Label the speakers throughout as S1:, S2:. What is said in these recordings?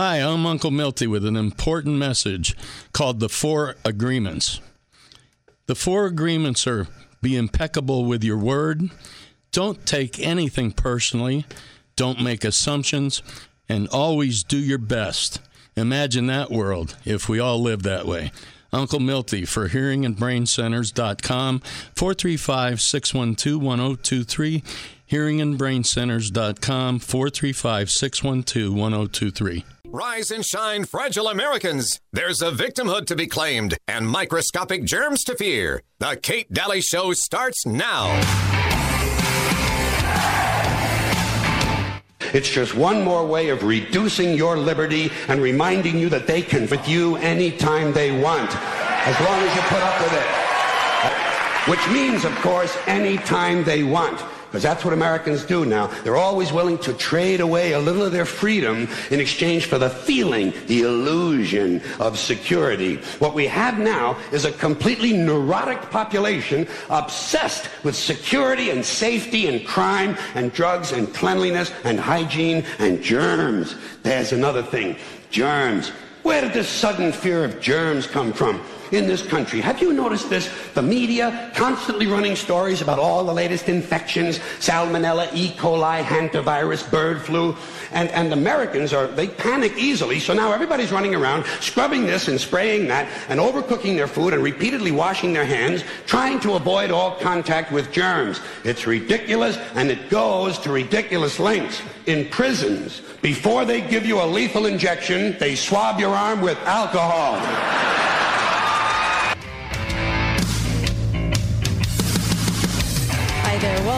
S1: Hi, I'm Uncle Milty with an important message called the Four Agreements. The Four Agreements are be impeccable with your word, don't take anything personally, don't make assumptions, and always do your best. Imagine that world if we all lived that way. Uncle Milty for hearingandbraincenters.com, 435 612 1023, hearingandbraincenters.com, 435 612 1023.
S2: Rise and shine, fragile Americans. There's a victimhood to be claimed and microscopic germs to fear. The Kate Dalley Show starts now.
S3: It's just one more way of reducing your liberty and reminding you that they can with you anytime they want, as long as you put up with it. Which means, of course, anytime they want because that's what Americans do now. They're always willing to trade away a little of their freedom in exchange for the feeling, the illusion of security. What we have now is a completely neurotic population obsessed with security and safety and crime and drugs and cleanliness and hygiene and germs. There's another thing. Germs. Where did this sudden fear of germs come from? In this country. Have you noticed this? The media constantly running stories about all the latest infections, salmonella, E. coli, hantavirus, bird flu. And, and Americans are, they panic easily. So now everybody's running around scrubbing this and spraying that and overcooking their food and repeatedly washing their hands, trying to avoid all contact with germs. It's ridiculous and it goes to ridiculous lengths. In prisons, before they give you a lethal injection, they swab your arm with alcohol.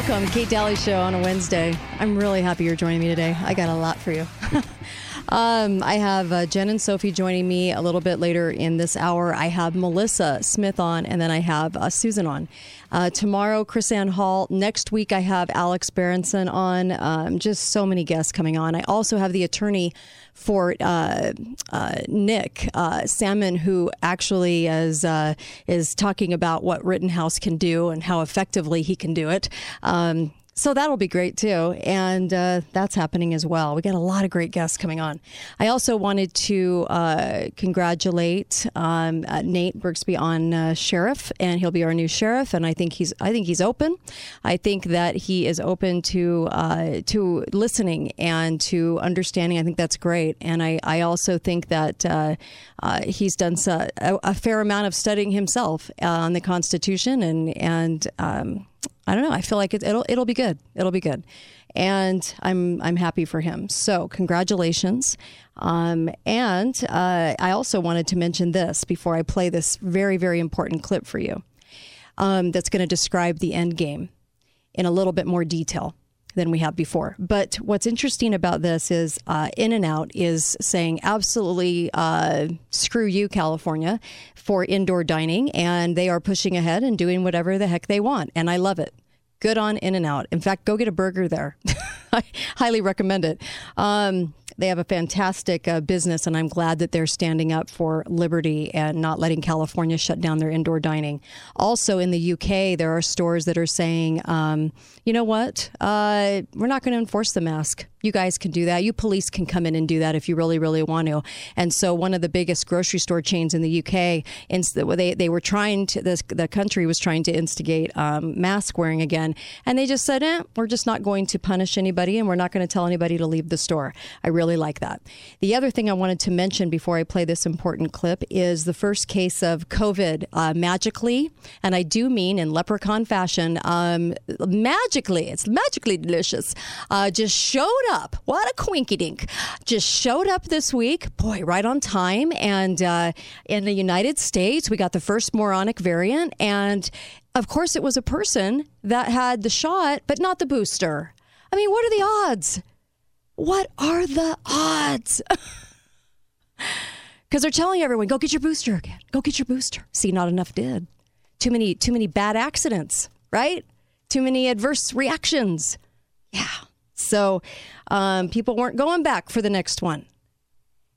S4: Welcome, Kate Dalley Show on a Wednesday. I'm really happy you're joining me today. I got a lot for you. um, I have uh, Jen and Sophie joining me a little bit later in this hour. I have Melissa Smith on, and then I have uh, Susan on. Uh, tomorrow, Ann Hall. Next week, I have Alex Berenson on. Um, just so many guests coming on. I also have the attorney for uh, uh, Nick uh, Sandmann, who actually is uh, is talking about what Rittenhouse can do and how effectively he can do it. Um, so that'll be great too. And uh, that's happening as well. We got a lot of great guests coming on. I also wanted to uh, congratulate um, uh, Nate Brooksby on uh, sheriff, and he'll be our new sheriff. And I think he's I think he's open. I think that he is open to uh, to listening and to understanding. I think that's great. And I, I also think that uh, he's done so, a, a, fair amount of studying himself on the Constitution and and um, I don't know. I feel like it, will it'll be good. It'll be good, and I'm I'm happy for him. So congratulations. Um, and uh, I also wanted to mention this before I play this very very important clip for you. Um, that's going to describe the end game in a little bit more detail than we have before. But what's interesting about this is uh, In-N-Out is saying absolutely uh, screw you, California, for indoor dining, and they are pushing ahead and doing whatever the heck they want, and I love it. Good on In-N-Out. In fact, go get a burger there. I highly recommend it. Um, they have a fantastic uh, business, and I'm glad that they're standing up for liberty and not letting California shut down their indoor dining. Also, in the UK, there are stores that are saying, um, you know what, uh, we're not going to enforce the mask you guys can do that. You police can come in and do that if you really, really want to. And so, one of the biggest grocery store chains in the UK, they they were trying to this, the country was trying to instigate um, mask wearing again, and they just said, eh, "We're just not going to punish anybody, and we're not going to tell anybody to leave the store." I really like that. The other thing I wanted to mention before I play this important clip is the first case of COVID uh, magically, and I do mean in leprechaun fashion, um, magically. It's magically delicious. Uh, just showed up. What a quinky dink. Just showed up this week. Boy, right on time. And uh, in the United States, we got the first moronic variant. And of course, it was a person that had the shot, but not the booster. I mean, what are the odds? What are the odds? Because they're telling everyone, go get your booster again. Go get your booster. See, not enough did. Too many, too many bad accidents, right? Too many adverse reactions. Yeah. So um, people weren't going back for the next one.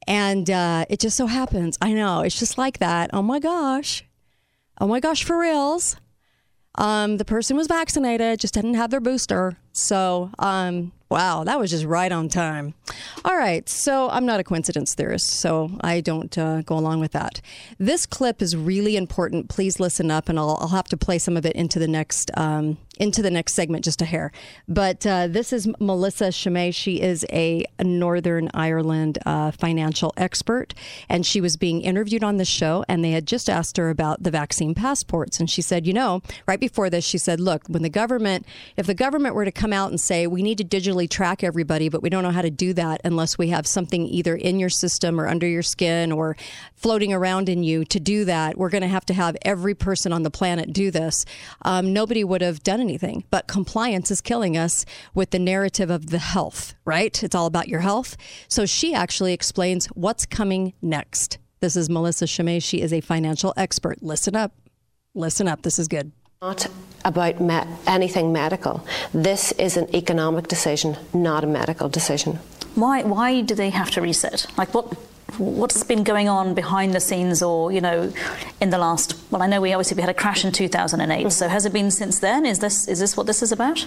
S4: And uh, it just so happens, I know, it's just like that. Oh my gosh. Oh my gosh, for reals. Um, the person was vaccinated, just didn't have their booster. So, um, wow, that was just right on time. All right, so I'm not a coincidence theorist, so I don't uh, go along with that. This clip is really important. Please listen up, and I'll, I'll have to play some of it into the next um, into the next segment, just a hair. But uh, this is Melissa Chimay. She is a Northern Ireland uh, financial expert, and she was being interviewed on the show, and they had just asked her about the vaccine passports, and she said, you know, right before this, she said, look, when the government, if the government were to come out and say we need to digitally track everybody, but we don't know how to do that unless we have something either in your system or under your skin or floating around in you to do that, we're going to have to have every person on the planet do this. Um, nobody would have done anything, but compliance is killing us with the narrative of the health, right? It's all about your health. So she actually explains what's coming next. This is Melissa Chimay. She is a financial expert. Listen up. Listen up. This is good
S5: not about me- anything medical. This is an economic decision, not a medical decision.
S6: Why? Why do they have to reset? Like what? What's been going on behind the scenes, or you know, in the last? Well, I know we obviously we had a crash in 2008. Mm-hmm. So has it been since then? Is this is this what this is about?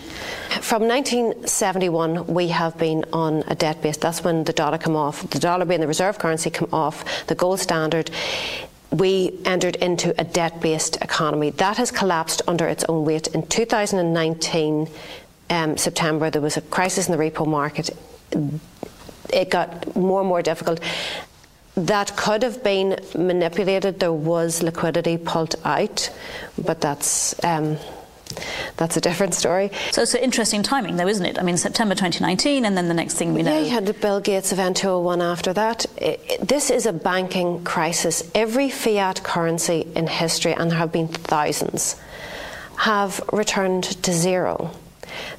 S5: From 1971, we have been on a debt base. That's when the dollar come off. The dollar being the reserve currency come off. The gold standard we entered into a debt based economy. That has collapsed under its own weight. In 2019, um, September, there was a crisis in the repo market. It got more and more difficult. That could have been manipulated. There was liquidity pulled out, but that's. Um, that's a different story.
S6: So it's an interesting timing, though, isn't it? I mean, September 2019, and then the next thing we know.
S5: Yeah, you had the Bill Gates event 201 after that. It, it, this is a banking crisis. Every fiat currency in history, and there have been thousands, have returned to zero.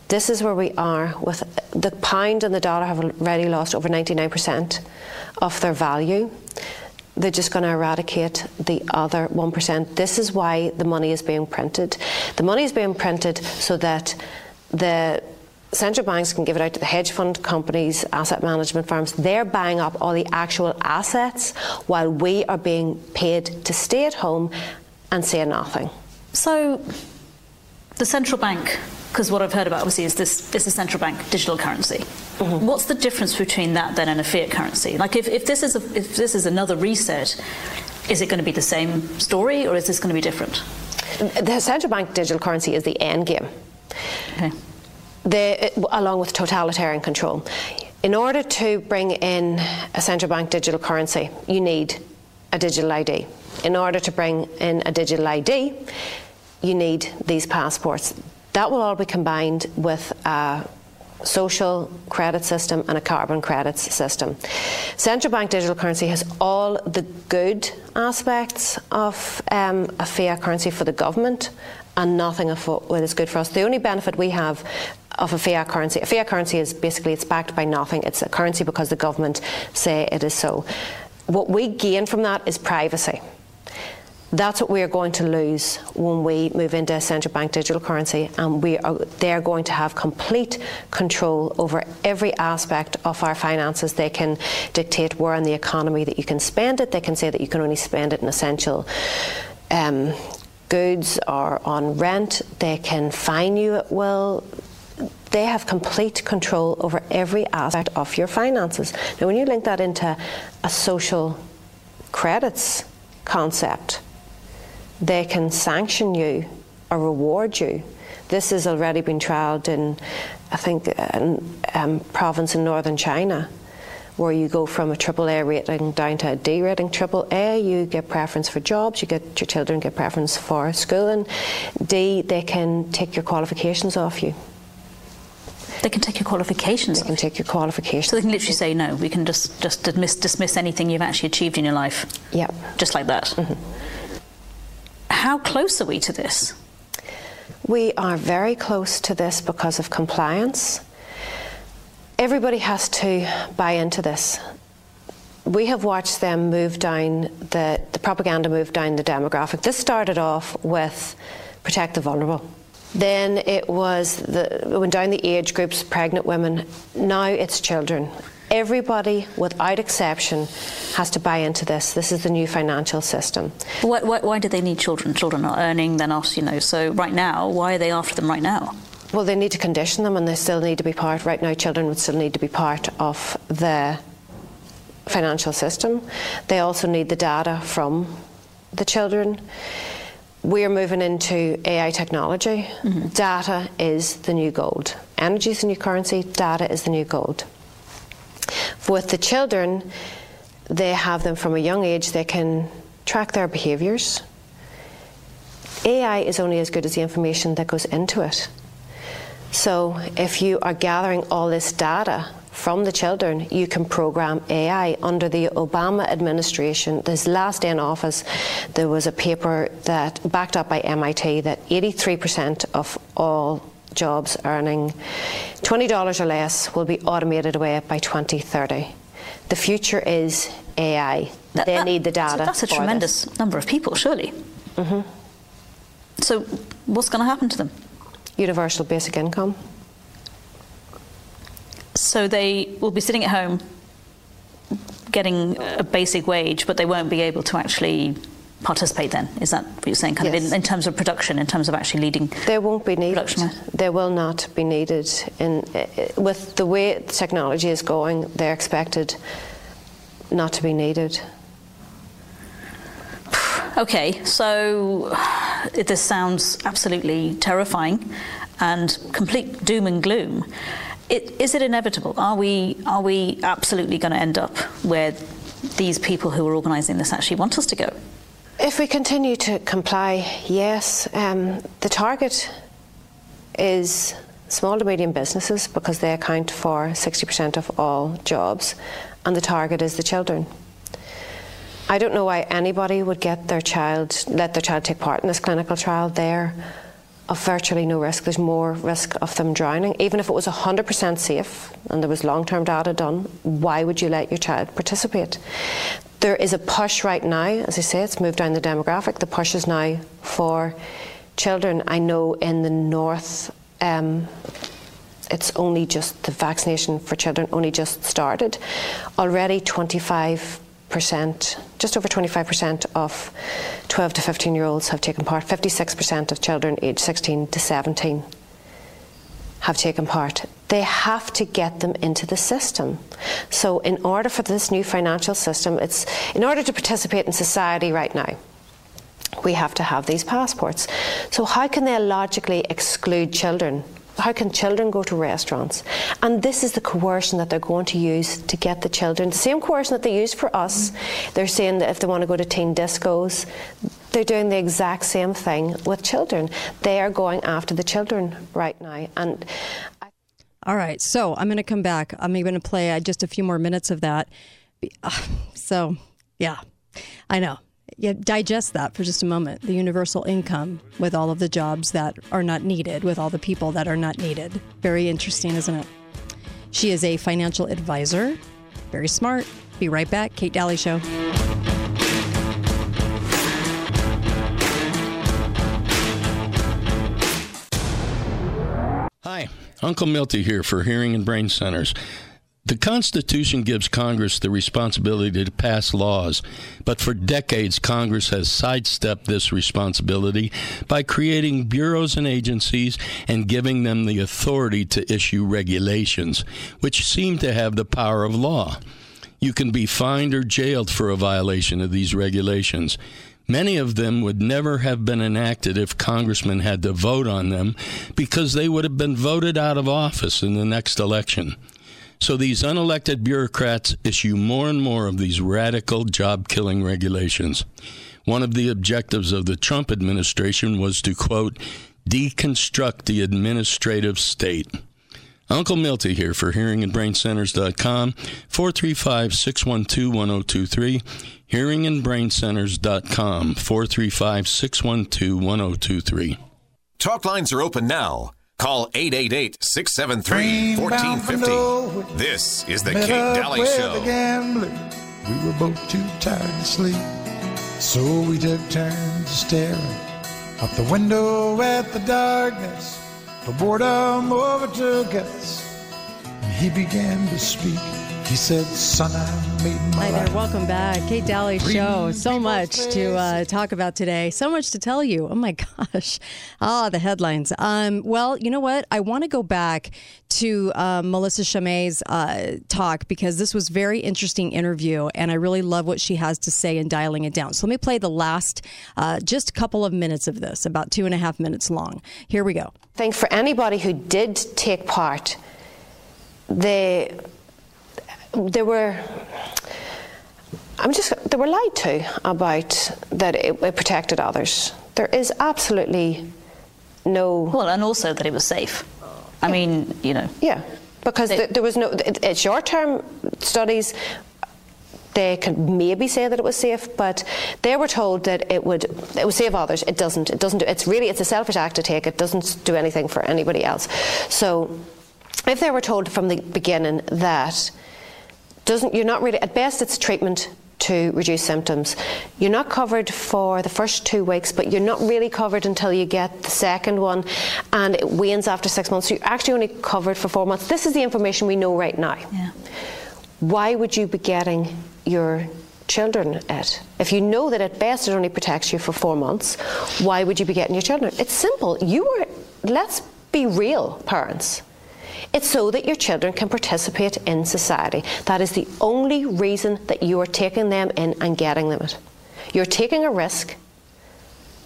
S5: This is where we are with the pound and the dollar have already lost over 99% of their value they're just going to eradicate the other 1%. This is why the money is being printed. The money is being printed so that the central banks can give it out to the hedge fund companies, asset management firms. They're buying up all the actual assets while we are being paid to stay at home and say nothing.
S6: So, the central bank because what I've heard about obviously is this is a central bank digital currency. Mm-hmm. What's the difference between that then and a fiat currency? Like if, if this is a, if this is another reset, is it going to be the same story or is this going to be different?
S5: The central bank digital currency is the end game. Okay. The, along with totalitarian control. In order to bring in a central bank digital currency, you need a digital ID. In order to bring in a digital ID, you need these passports. That will all be combined with a social credit system and a carbon credits system. Central bank digital currency has all the good aspects of um, a fiat currency for the government and nothing of what is good for us. The only benefit we have of a fiat currency, a fiat currency is basically it's backed by nothing. It's a currency because the government say it is so. What we gain from that is privacy. That's what we are going to lose when we move into a central bank digital currency, and we are they're going to have complete control over every aspect of our finances. They can dictate where in the economy that you can spend it. They can say that you can only spend it in essential. Um, goods or on rent, they can fine you at will, they have complete control over every aspect of your finances. Now, when you link that into a social credits concept, they can sanction you or reward you. This has already been trialled in, I think, a um, province in northern China, where you go from a AAA rating down to a D rating. AAA, you get preference for jobs, you get your children get preference for schooling. D, they can take your qualifications off you.
S6: They can take your qualifications.
S5: They can take your qualifications.
S6: So they can literally say no. We can just just dismiss dismiss anything you've actually achieved in your life.
S5: Yep.
S6: Just like that. Mm-hmm. How close are we to this?
S5: We are very close to this because of compliance. Everybody has to buy into this. We have watched them move down the, the propaganda move down the demographic. This started off with protect the vulnerable. Then it was the went down the age groups, pregnant women. Now it's children. Everybody, without exception, has to buy into this. This is the new financial system.
S6: Why, why, why do they need children? Children are earning, they're not, you know. So right now, why are they after them right now?
S5: Well, they need to condition them and they still need to be part. Right now, children would still need to be part of the financial system. They also need the data from the children. We're moving into AI technology. Mm-hmm. Data is the new gold. Energy is the new currency, data is the new gold. With the children, they have them from a young age, they can track their behaviours. AI is only as good as the information that goes into it. So if you are gathering all this data from the children, you can program AI. Under the Obama administration, this last day in office, there was a paper that backed up by MIT that 83% of all jobs earning $20 or less will be automated away by 2030. The future is AI. That, they that, need the data.
S6: So that's a tremendous
S5: this.
S6: number of people, surely. Mm-hmm. So, what's going to happen to them?
S5: Universal basic income.
S6: So they will be sitting at home getting a basic wage, but they won't be able to actually participate then? Is that what you're saying? Kind yes. of in, in, terms of production, in terms of actually leading?
S5: There won't be needed. Production? They will not be needed. In, uh, with the way technology is going, they're expected not to be needed.
S6: Okay, so this sounds absolutely terrifying and complete doom and gloom. It, is it inevitable? Are we, are we absolutely going to end up where these people who are organising this actually want us to go?
S5: If we continue to comply, yes. Um, the target is small to medium businesses because they account for 60% of all jobs, and the target is the children. I don't know why anybody would get their child, let their child take part in this clinical trial. They're of virtually no risk. There's more risk of them drowning. Even if it was 100% safe and there was long term data done, why would you let your child participate? There is a push right now, as I say, it's moved down the demographic. The push is now for children. I know in the north, um, it's only just the vaccination for children only just started. Already 25 percent, just over 25% of 12 to 15 year olds have taken part. 56% of children aged 16 to 17 have taken part. They have to get them into the system. So, in order for this new financial system, it's in order to participate in society right now. We have to have these passports. So, how can they logically exclude children how can children go to restaurants? And this is the coercion that they're going to use to get the children. The same coercion that they use for us. Mm-hmm. They're saying that if they want to go to teen discos, they're doing the exact same thing with children. They are going after the children right now. And
S4: I- all right, so I'm going to come back. I'm going to play uh, just a few more minutes of that. So, yeah, I know yeah, digest that for just a moment. The universal income with all of the jobs that are not needed, with all the people that are not needed. Very interesting, isn't it? She is a financial advisor, very smart. Be right back. Kate Dalley Show.
S1: Uncle Milty here for Hearing and Brain Centers. The Constitution gives Congress the responsibility to pass laws, but for decades, Congress has sidestepped this responsibility by creating bureaus and agencies and giving them the authority to issue regulations, which seem to have the power of law. You can be fined or jailed for a violation of these regulations. Many of them would never have been enacted if congressmen had to vote on them because they would have been voted out of office in the next election. So these unelected bureaucrats issue more and more of these radical job killing regulations. One of the objectives of the Trump administration was to, quote, deconstruct the administrative state. Uncle Milty here for hearingandbraincenters.com, 435 612 1023, hearingandbraincenters.com, 435 612 1023.
S2: Talk lines are open now. Call 888 673 1450. This is the Kate Dalley Show.
S7: We were both too tired to sleep, so we took turns staring out the window at the darkness. The boredom overtook us, and he began to speak. He said, Son, I made my
S4: Hi there,
S7: life.
S4: welcome back. Kate Dalley Show. So much to uh, talk about today. So much to tell you. Oh my gosh. Ah, the headlines. Um, well, you know what? I want to go back to uh, Melissa Chamay's uh, talk because this was very interesting interview, and I really love what she has to say in dialing it down. So let me play the last uh, just couple of minutes of this, about two and a half minutes long. Here we go.
S5: I think for anybody who did take part, they they were I'm just they were lied to about that it, it protected others. There is absolutely no
S6: Well, and also that it was safe. I mean, you know.
S5: yeah because th- there was no it, it's short term studies. They could maybe say that it was safe, but they were told that it would it would save others. It doesn't. It doesn't. Do, it's really it's a selfish act to take. It doesn't do anything for anybody else. So, if they were told from the beginning that doesn't you're not really at best it's treatment to reduce symptoms. You're not covered for the first two weeks, but you're not really covered until you get the second one, and it wanes after six months. So you're actually only covered for four months. This is the information we know right now.
S6: Yeah.
S5: Why would you be getting your children it? If you know that at best it only protects you for four months, why would you be getting your children? It's simple. You are, let's be real, parents. It's so that your children can participate in society. That is the only reason that you are taking them in and getting them it. You're taking a risk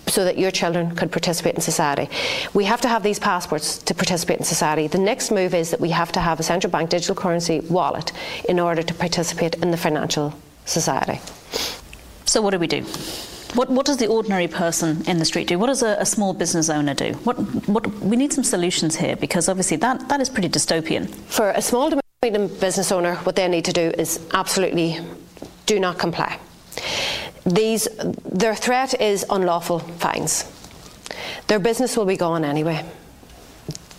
S5: so that your children could participate in society. We have to have these passports to participate in society. The next move is that we have to have a central bank digital currency wallet in order to participate in the financial society.
S6: So what do we do? What, what does the ordinary person in the street do? What does a, a small business owner do? What, what, we need some solutions here because obviously that, that is pretty dystopian.
S5: For a small business owner, what they need to do is absolutely do not comply. These, their threat is unlawful fines. Their business will be gone anyway.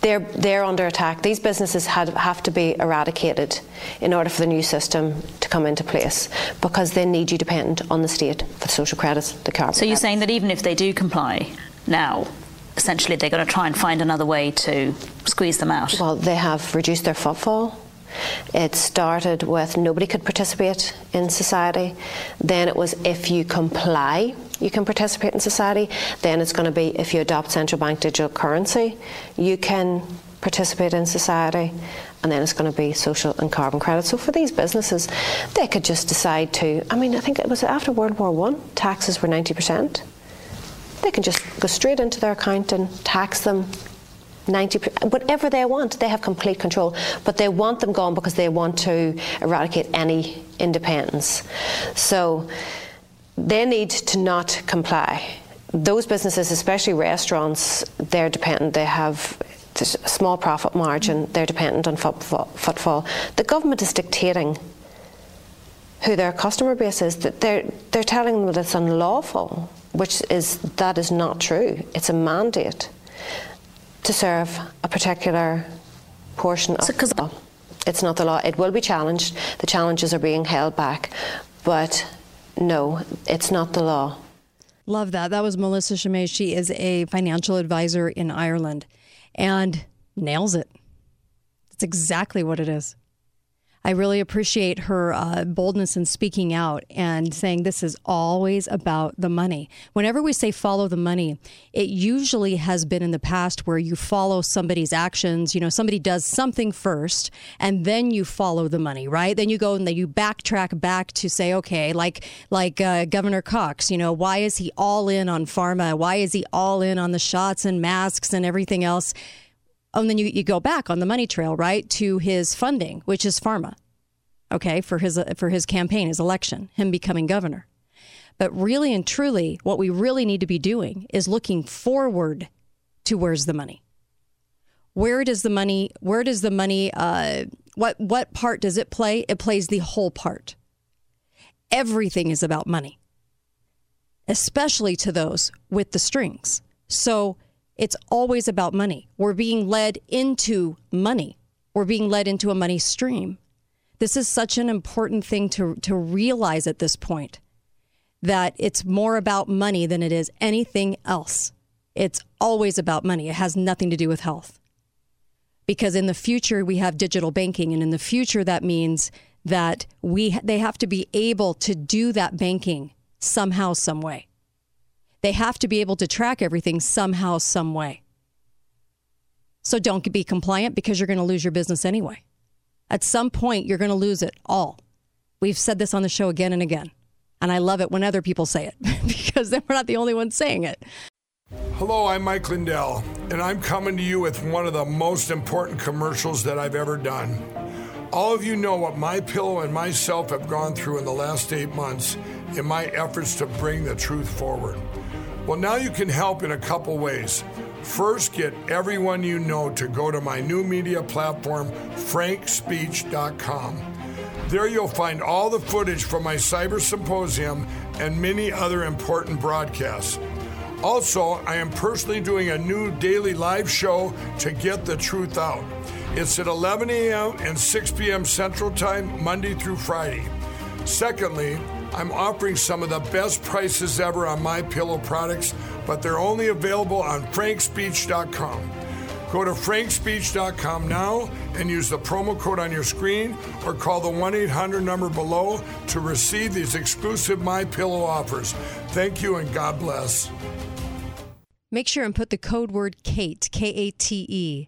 S5: They're, they're under attack. These businesses had, have to be eradicated in order for the new system to come into place because they need you dependent on the state for the social credits, the carbon.
S6: So you're
S5: credits.
S6: saying that even if they do comply now, essentially they're going to try and find another way to squeeze them out.
S5: Well, they have reduced their footfall. It started with nobody could participate in society. Then it was if you comply, you can participate in society. Then it's going to be if you adopt central bank digital currency, you can participate in society. And then it's going to be social and carbon credits. So for these businesses, they could just decide to. I mean, I think it was after World War One, taxes were ninety percent. They can just go straight into their account and tax them 90 whatever they want they have complete control but they want them gone because they want to eradicate any independence so they need to not comply those businesses especially restaurants they're dependent they have a small profit margin they're dependent on footfall, the government is dictating who their customer base is that they're they're telling them that it's unlawful which is that is not true it's a mandate to serve a particular portion of the law. It's not the law. It will be challenged. The challenges are being held back. But no, it's not the law.
S4: Love that. That was Melissa Chamay. She is a financial advisor in Ireland and nails it. That's exactly what it is. I really appreciate her uh, boldness in speaking out and saying this is always about the money. Whenever we say follow the money, it usually has been in the past where you follow somebody's actions. You know, somebody does something first and then you follow the money, right? Then you go and then you backtrack back to say, okay, like like uh, Governor Cox, you know, why is he all in on pharma? Why is he all in on the shots and masks and everything else? Oh, and then you, you go back on the money trail, right, to his funding, which is pharma. Okay, for his for his campaign, his election, him becoming governor. But really and truly, what we really need to be doing is looking forward to where's the money. Where does the money? Where does the money? Uh, what what part does it play? It plays the whole part. Everything is about money, especially to those with the strings. So it's always about money. We're being led into money. We're being led into a money stream. This is such an important thing to, to realize at this point that it's more about money than it is anything else. It's always about money. It has nothing to do with health. Because in the future, we have digital banking, and in the future, that means that we they have to be able to do that banking somehow, some way. They have to be able to track everything somehow, some way. So don't be compliant because you're going to lose your business anyway. At some point, you're going to lose it all. We've said this on the show again and again. And I love it when other people say it because then we're not the only ones saying it.
S8: Hello, I'm Mike Lindell, and I'm coming to you with one of the most important commercials that I've ever done. All of you know what my pillow and myself have gone through in the last eight months in my efforts to bring the truth forward. Well, now you can help in a couple ways. First, get everyone you know to go to my new media platform, frankspeech.com. There you'll find all the footage from my cyber symposium and many other important broadcasts. Also, I am personally doing a new daily live show to get the truth out. It's at 11 a.m. and 6 p.m. Central Time, Monday through Friday. Secondly, I'm offering some of the best prices ever on my pillow products, but they're only available on frankspeech.com. Go to frankspeech.com now and use the promo code on your screen or call the 1-800 number below to receive these exclusive my pillow offers. Thank you and God bless.
S4: Make sure and put the code word KATE, K A T E.